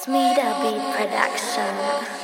Smida Beat Production.